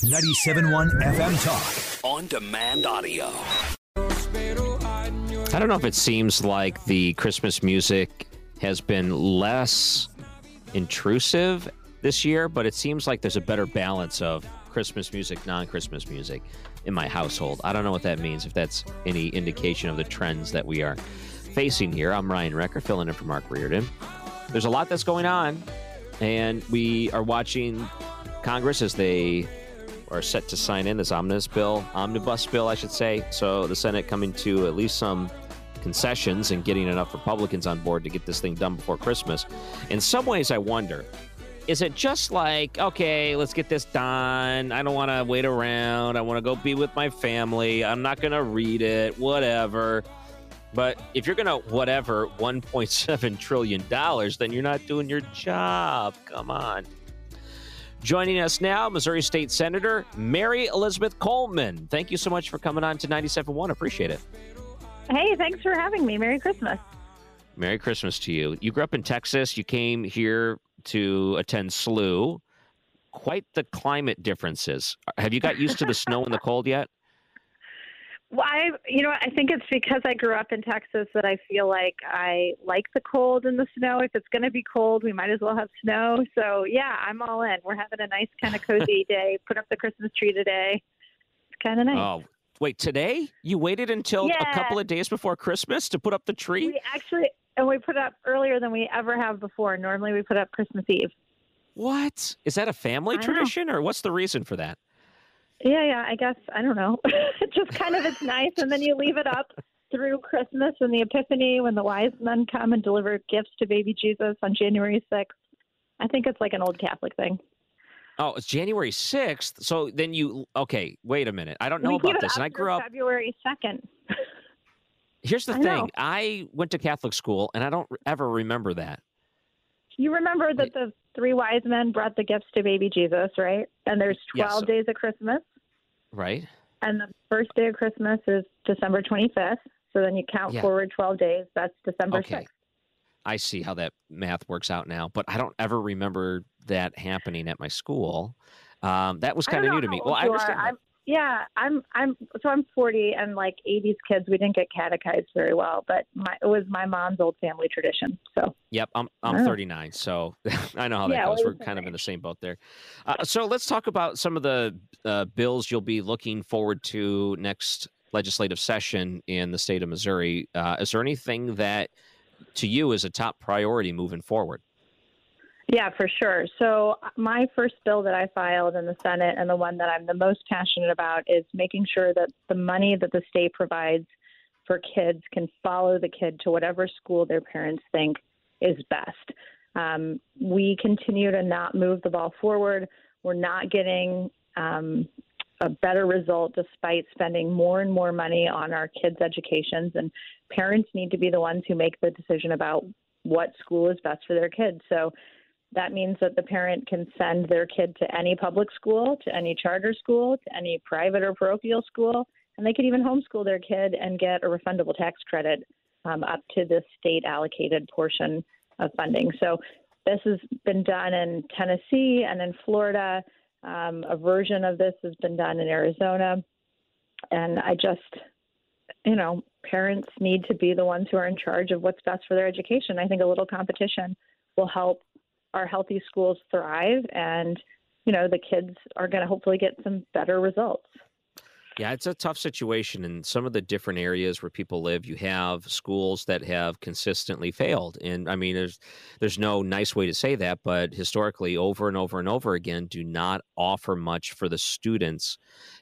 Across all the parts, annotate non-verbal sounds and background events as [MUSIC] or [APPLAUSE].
97.1 FM Talk. On demand audio. I don't know if it seems like the Christmas music has been less intrusive this year, but it seems like there's a better balance of Christmas music, non Christmas music in my household. I don't know what that means, if that's any indication of the trends that we are facing here. I'm Ryan Recker, filling in for Mark Reardon. There's a lot that's going on, and we are watching Congress as they are set to sign in this omnibus bill, omnibus bill, I should say. So the Senate coming to at least some concessions and getting enough Republicans on board to get this thing done before Christmas. In some ways, I wonder. Is it just like, okay, let's get this done. I don't want to wait around. I want to go be with my family. I'm not going to read it, whatever. But if you're going to whatever $1.7 trillion, then you're not doing your job. Come on. Joining us now, Missouri State Senator Mary Elizabeth Coleman. Thank you so much for coming on to 97.1. Appreciate it. Hey, thanks for having me. Merry Christmas. Merry Christmas to you. You grew up in Texas. You came here to attend SLU. Quite the climate differences. Have you got used to the snow and the cold yet? Well, I, you know, I think it's because I grew up in Texas that I feel like I like the cold and the snow. If it's going to be cold, we might as well have snow. So, yeah, I'm all in. We're having a nice kind of cozy [LAUGHS] day. Put up the Christmas tree today. It's kind of nice. Oh, wait, today? You waited until Yeah. a couple of days before Christmas to put up the tree? We actually, and we put up earlier than we ever have before. Normally, we put up Christmas Eve. What? Is that a family I know. tradition or what's the reason for that? Yeah, yeah. I guess I don't know. [LAUGHS] Just kind of it's nice, and then you leave it up through Christmas and the Epiphany when the wise men come and deliver gifts to baby Jesus on January sixth. I think it's like an old Catholic thing. Oh, it's January 6th. So then you, okay, wait a minute. I don't know we about this. And I grew up, February second. [LAUGHS] here's the I thing know. I went to Catholic school and I don't ever remember that. You remember that the three wise men brought the gifts to baby Jesus, right? And there's Yes. twelve days of Christmas, Right? and the first day of Christmas is December twenty fifth. So then you count Yeah. forward twelve days. That's December Okay. sixth. I see how that math works out now, but I don't ever remember that happening at my school. Um, that was kind of new to me. Well, I understand. Yeah, I'm I'm so I'm 40 and like 80s kids we didn't get catechized very well, but my it was my mom's old family tradition. So Yep, I'm I'm Oh. 39, so [LAUGHS] I know how that Yeah, goes. we're We're kind of in the same boat there. Uh, so let's talk about some of the uh, bills you'll be looking forward to next legislative session in the state of Missouri. Uh, is there anything that to you is a top priority moving forward? Yeah, for sure. So my first bill that I filed in the Senate and the one that I'm the most passionate about is making sure that the money that the state provides for kids can follow the kid to whatever school their parents think is best. Um, we continue to not move the ball forward. We're not getting um, a better result despite spending more and more money on our kids' educations. And parents need to be the ones who make the decision about what school is best for their kids. So that means that the parent can send their kid to any public school, to any charter school, to any private or parochial school, and they could even homeschool their kid and get a refundable tax credit um, up to the state allocated portion of funding. So this has been done in Tennessee and in Florida. Um, a version of this has been done in Arizona. And I just, you know, parents need to be the ones who are in charge of what's best for their education. I think a little competition will help our healthy schools thrive and, you know, the kids are going to hopefully get some better results. Yeah, it's a tough situation in some of the different areas where people live. You have schools that have consistently failed, and I mean, there's there's no nice way to say that, but historically, over and over and over again, do not offer much for the students,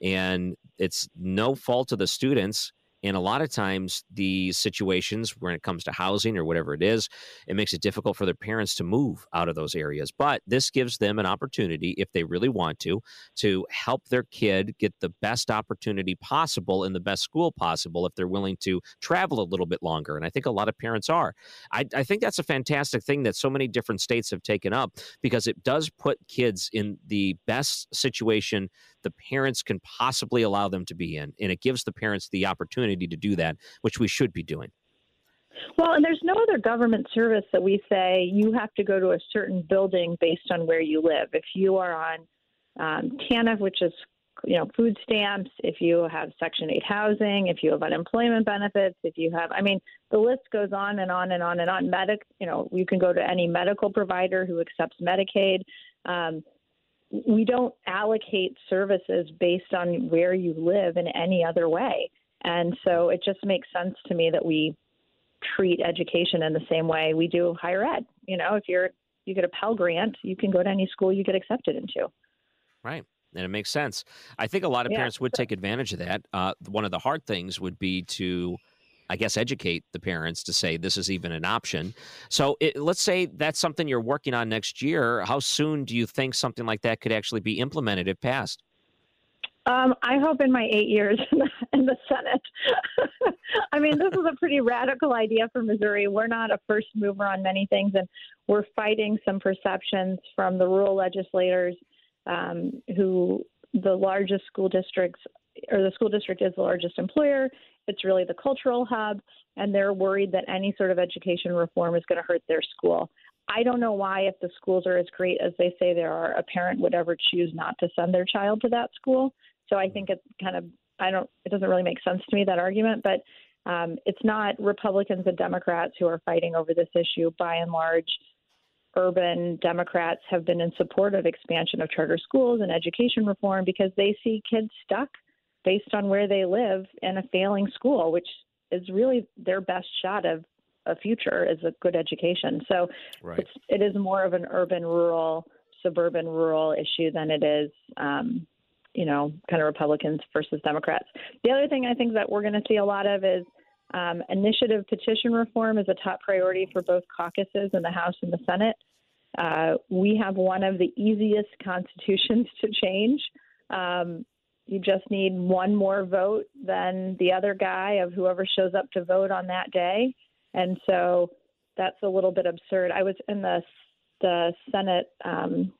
and it's no fault of the students. And a lot of times, the situations when it comes to housing or whatever it is, it makes it difficult for their parents to move out of those areas. But this gives them an opportunity, if they really want to, to help their kid get the best opportunity possible in the best school possible if they're willing to travel a little bit longer. And I think a lot of parents are. I, I think that's a fantastic thing that so many different states have taken up because it does put kids in the best situation the parents can possibly allow them to be in. And it gives the parents the opportunity to do that, which we should be doing. Well, and there's no other government service that we say you have to go to a certain building based on where you live. If you are on um, TANF, which is you know food stamps, if you have Section 8 housing, if you have unemployment benefits, if you have, I mean, the list goes on and on and on and on. Medic, you know, you can go to any medical provider who accepts Medicaid. Um, we don't allocate services based on where you live in any other way. And so it just makes sense to me that we treat education in the same way we do higher ed. You know, if you're you get a Pell Grant, you can go to any school you get accepted into. Right. And it makes sense. I think a lot of yeah. parents would take advantage of that. Uh, one of the hard things would be to I guess, educate the parents to say this is even an option. So it, let's say that's something you're working on next year. How soon do you think something like that could actually be implemented if passed? Um, I hope in my eight years in the, in the Senate. [LAUGHS] I mean, this is a pretty radical idea for Missouri. We're not a first mover on many things, and we're fighting some perceptions from the rural legislators um, who the largest school districts or the school district is the largest employer. It's really the cultural hub, and they're worried that any sort of education reform is going to hurt their school. I don't know why, if the schools are as great as they say they are, a parent would ever choose not to send their child to that school. So I think it's kind of, I don't, it doesn't really make sense to me, that argument. But um, it's not Republicans and Democrats who are fighting over this issue. By and large, urban Democrats have been in support of expansion of charter schools and education reform because they see kids stuck based on where they live in a failing school, which is really their best shot of a future is a good education. So right. it's, it is more of an urban rural, suburban rural issue than it is, um, you know, kind of Republicans versus Democrats. The other thing I think that we're going to see a lot of is um, initiative petition reform is a top priority for both caucuses in the House and the Senate. Uh, we have one of the easiest constitutions [LAUGHS] to change. Um, you just need one more vote than the other guy of whoever shows up to vote on that day. And so that's a little bit absurd. I was in the the Senate um,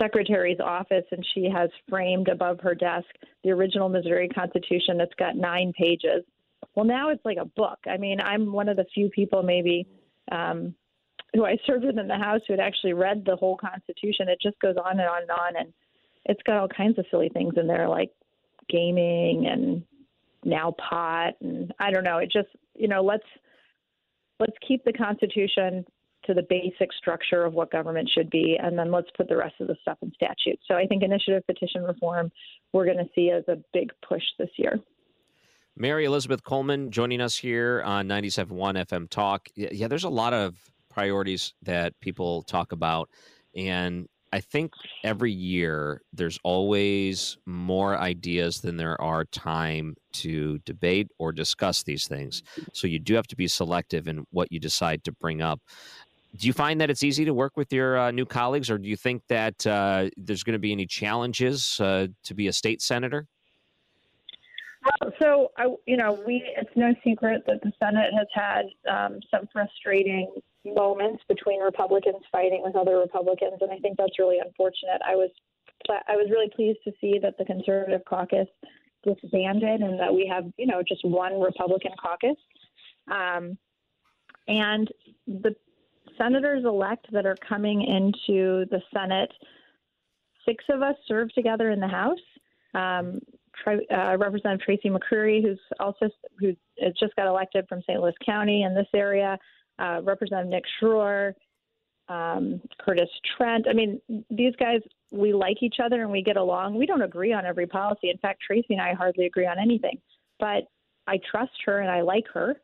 secretary's office, and she has framed above her desk the original Missouri Constitution. that's got nine pages. Well, now it's like a book. I mean, I'm one of the few people maybe um, who I served with in the House who had actually read the whole Constitution. It just goes on and on and on, and it's got all kinds of silly things in there like gaming and now pot and I don't know. It just you know let's let's keep the Constitution to the basic structure of what government should be, and then let's put the rest of the stuff in statute. So I think initiative petition reform we're going to see as a big push this year. Mary Elizabeth Coleman joining us here on 97.1 FM Talk. Yeah, there's a lot of priorities that people talk about, and I think every year there's always more ideas than there are time to debate or discuss these things. So you do have to be selective in what you decide to bring up. Do you find that it's easy to work with your uh, new colleagues, or do you think that uh, there's going to be any challenges uh, to be a state senator? So I, you know, we it's no secret that the Senate has had um, some frustrating moments between Republicans fighting with other Republicans, and I think that's really unfortunate. I was I was really pleased to see that the conservative caucus disbanded and that we have you know just one Republican caucus, um, and the senators elect that are coming into the Senate. Six of us serve together in the House. Um, uh, Representative Tracy McCreery, who's also who just got elected from St. Louis County in this area, uh, Representative Nick Schroer, um, Curtis Trent. I mean, these guys, we like each other and we get along. We don't agree on every policy. In fact, Tracy and I hardly agree on anything, but I trust her and I like her.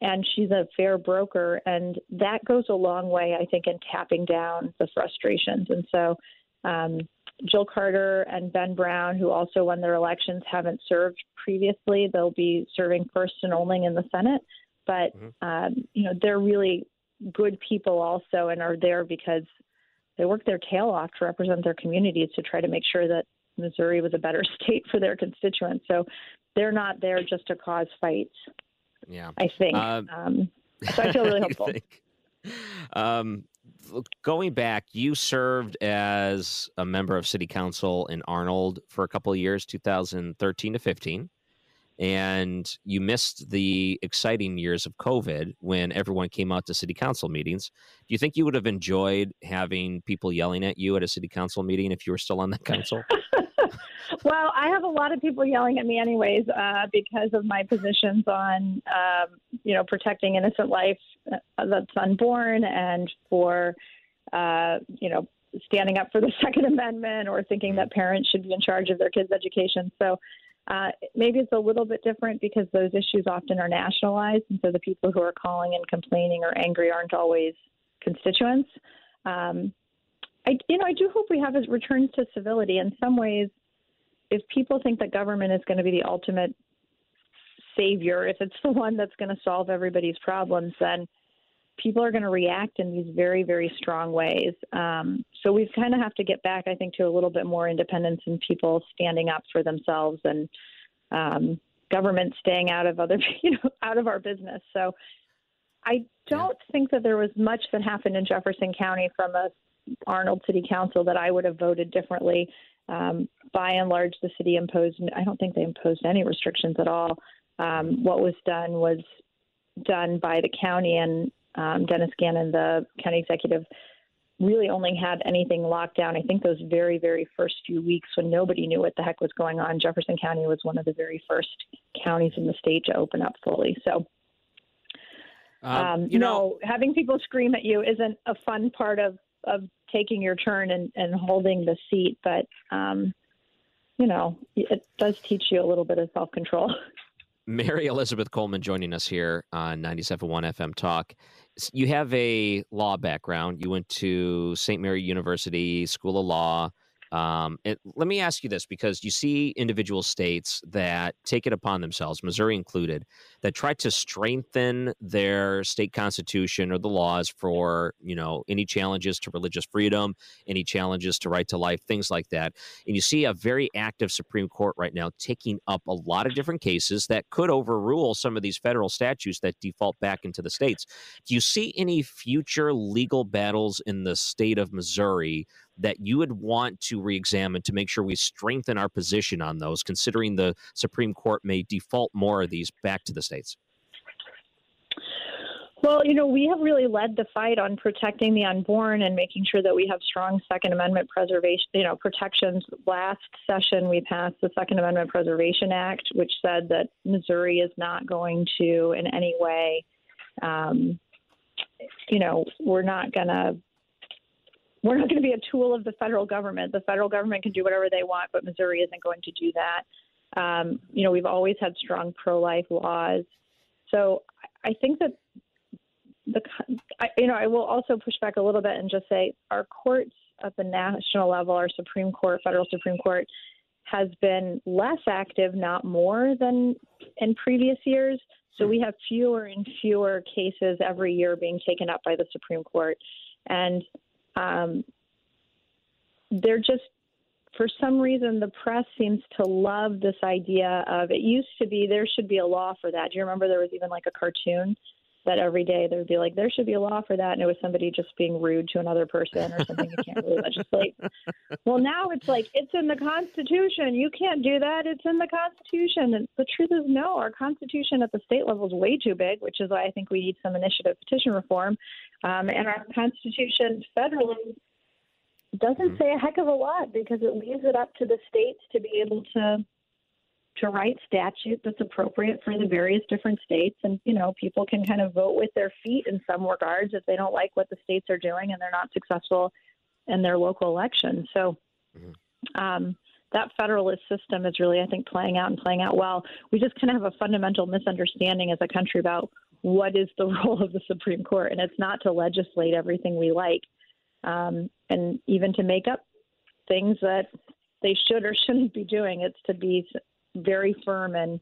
And she's a fair broker, and that goes a long way, I think, in tapping down the frustrations. And so, um, Jill Carter and Ben Brown, who also won their elections, haven't served previously. They'll be serving first and only in the Senate, but mm-hmm. um, you know they're really good people also, and are there because they work their tail off to represent their communities to try to make sure that Missouri was a better [LAUGHS] state for their constituents. So they're not there just to cause fights. Yeah, I think. Uh, um, so I feel really [LAUGHS] hopeful. Um, going back, you served as a member of city council in Arnold for a couple of years, 2013 to 15. And you missed the exciting years of COVID when everyone came out to city council meetings. Do you think you would have enjoyed having people yelling at you at a city council meeting if you were still on that council? [LAUGHS] well, I have a lot of people yelling at me, anyways, uh, because of my positions on, um, you know, protecting innocent life uh, that's unborn and for, uh, you know, standing up for the [LAUGHS] Second Amendment or thinking that parents should be in charge of their kids' education. So uh, maybe it's a little bit different because those issues often are nationalized, and so the people who are calling and complaining or angry aren't always constituents. Um, I, you know, I do hope we have a return to civility. In some ways, if people think that government is going to be the ultimate savior, if it's the one that's going to solve everybody's problems, then people are going to react in these very, very strong ways. Um, so we kind of have to get back, I think, to a little bit more independence and people standing up for themselves and um, government staying out of other, [LAUGHS] you know, out of our business. So I don't yeah. think that there was much that happened in Jefferson County from a Arnold City Council that I would have voted differently. Um, by and large, the city imposed, I don't think they imposed any restrictions at all. Um, what was done was done by the county, and um, Dennis Gannon, the county executive, really only had anything locked down. I think those very, very first few weeks when nobody knew what the heck was going on, Jefferson County was one of the very first counties in the state to open up fully. So, um, um you know, no, having people scream at you isn't a fun part of of taking your turn and, and holding the seat, but um, you know, it does teach you a little bit of self control. [LAUGHS] Mary Elizabeth Coleman joining us here on 97.1 FM Talk. You have a law background. You went to St. Mary University School of Law. Um, it, let me ask you this because you see individual states that take it upon themselves, Missouri included, that try to strengthen their state constitution or the laws for you know any challenges to religious freedom, any challenges to right to life, things like that. And you see a very active Supreme Court right now taking up a lot of different cases that could overrule some of these federal statutes that default back into the states. Do you see any future legal battles in the state of Missouri that you would want to re-examine to make sure we strengthen our position on those, considering the Supreme Court may default more of these back to the states? Well, you know, we have really led the fight on protecting the unborn and making sure that we have strong Second Amendment preservation, you know, protections. Last session, we passed the Second Amendment Preservation Act, which said that Missouri is not going to, in any way, um, you know, we're not going to we're not going to be a tool of the federal government. The federal government can do whatever they want, but Missouri isn't going to do that. Um, you know, we've always had strong pro-life laws, so I think that the I, you know I will also push back a little bit and just say our courts at the national level, our Supreme Court, federal Supreme Court, has been less active, not more than in previous years. So we have fewer and fewer cases every year being taken up by the Supreme Court, and um, they're just for some reason the press seems to love this idea of it used to be there should be a law for that. Do you remember there was even like a cartoon that every day there'd be like there should be a law for that and it was somebody just being rude to another person or something you can't really legislate. [LAUGHS] Well now it's like it's in the Constitution. You can't do that. It's in the Constitution. And the truth is no, our Constitution at the state level is way too big, which is why I think we need some initiative petition reform. Um, and our Constitution federally doesn't mm-hmm. say a heck of a lot because it leaves it up to the states to be able to to write statute that's appropriate for the various different states and you know people can kind of vote with their feet in some regards if they don't like what the states are doing and they're not successful in their local election so mm-hmm. um, that federalist system is really i think playing out and playing out well we just kind of have a fundamental misunderstanding as a country about what is the [LAUGHS] role of the Supreme Court, and it's not to legislate everything we like, um, and even to make up things that they should or shouldn't be doing. It's to be very firm and,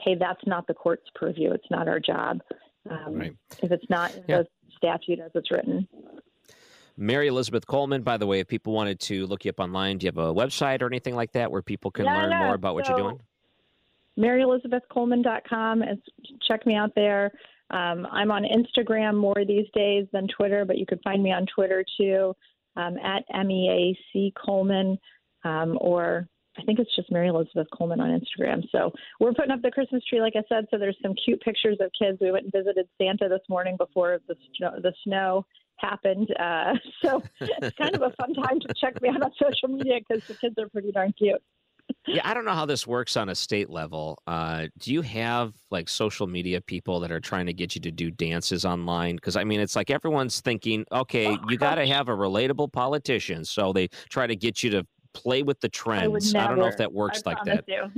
hey, that's not the court's purview. It's not our job. Um, right. If it's not in yeah. the statute as it's written. Mary Elizabeth Coleman, by the way, if people wanted to look you up online, do you have a website or anything like that where people can yeah, learn more about what you're doing? MaryElizabethColeman.com. It's, check me out there. Um, I'm on Instagram more these days than Twitter, but you can find me on Twitter too um, at MEAC Coleman um, or I think it's just Mary Elizabeth Coleman on Instagram. So we're putting up the Christmas tree, like I said. So there's some cute pictures of kids. We went and visited Santa this morning before the snow, the snow happened. Uh, [LAUGHS] so it's kind of a fun time to check me out on social media because the kids are pretty darn cute yeah, I don't know how this works on a state level. Uh, do you have like social media people that are trying to get you to do dances online? Because I mean, it's like everyone's thinking, okay, oh, you got to [LAUGHS] have a relatable politician, so they try to get you to play with the trends. I, I don't know if that works I like that. You.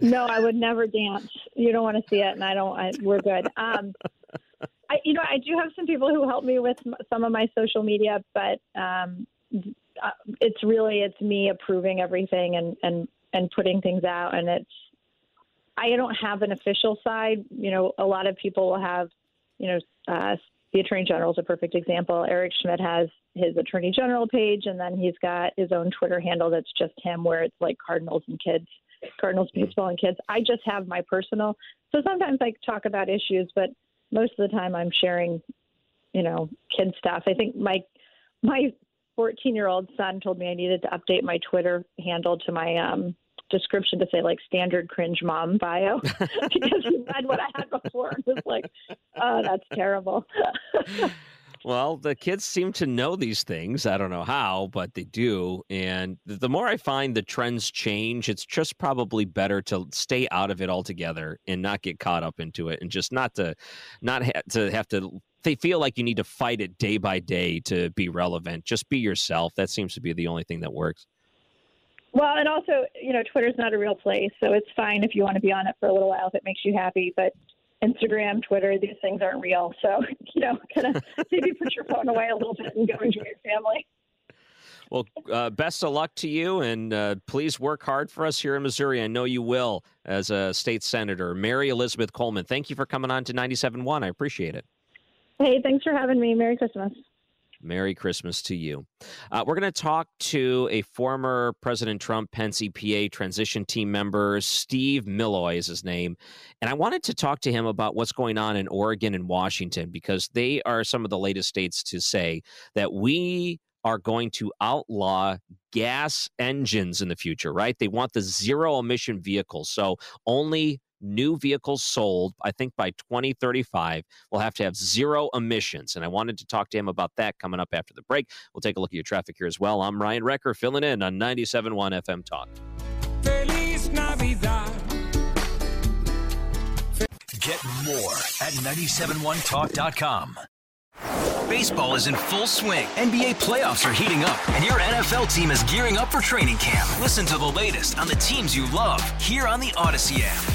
No, I would never dance. You don't want to see it, and I don't. I, we're good. Um, I, you know, I do have some people who help me with some of my social media, but um, uh, it's really it's me approving everything and and and putting things out. And it's, I don't have an official side. You know, a lot of people will have, you know, uh, the attorney general is a perfect example. Eric Schmitt has his attorney general page, and then he's got his own Twitter handle that's just him, where it's like Cardinals and kids, Cardinals baseball and kids. I just have my personal. So sometimes I talk about issues, but most of the time I'm sharing, you know, kid stuff. I think my my 14 year old son told me I needed to update my Twitter handle to my um, description to say like standard cringe mom bio [LAUGHS] [LAUGHS] because he read what I had before and was like, oh, that's terrible. [LAUGHS] well, the kids seem to know these things. I don't know how, but they do. And the more I find the trends change, it's just probably better to stay out of it altogether and not get caught up into it and just not to not ha- to have to they feel like you need to fight it day by day to be relevant. Just be yourself. That seems to be the only thing that works. Well, and also, you know, Twitter's not a real place, so it's fine if you want to be on it for a little while if it makes you happy. But Instagram, Twitter, these things aren't real. So, [LAUGHS] you know, kind of maybe put your phone away a little bit and go enjoy your family. Well, uh, best of luck to you, and uh, please work hard for us here in Missouri. I know you will as a state senator. Mary Elizabeth Coleman, thank you for coming on to 97.1. I appreciate it. Hey, thanks for having me. Merry Christmas. Merry Christmas to you. Uh, we're going to talk to a former President Trump Pence EPA transition team member, Steve Milloy is his name. And I wanted to talk to him about what's going on in Oregon and Washington because they are some of the latest states to say that we are going to outlaw gas engines in the future, right? They want the zero emission vehicles. So only new vehicles sold, I think by 2035, will have to have zero emissions. And I wanted to talk to him about that coming up after the break. We'll take a look at your traffic here as well. I'm Ryan Recker filling in on 97.1 FM Talk. Get more at 971talk.com. Baseball is in full swing. NBA playoffs are heating up, and your NFL team is gearing up for training camp. Listen to the latest on the teams you love here on the Odyssey app.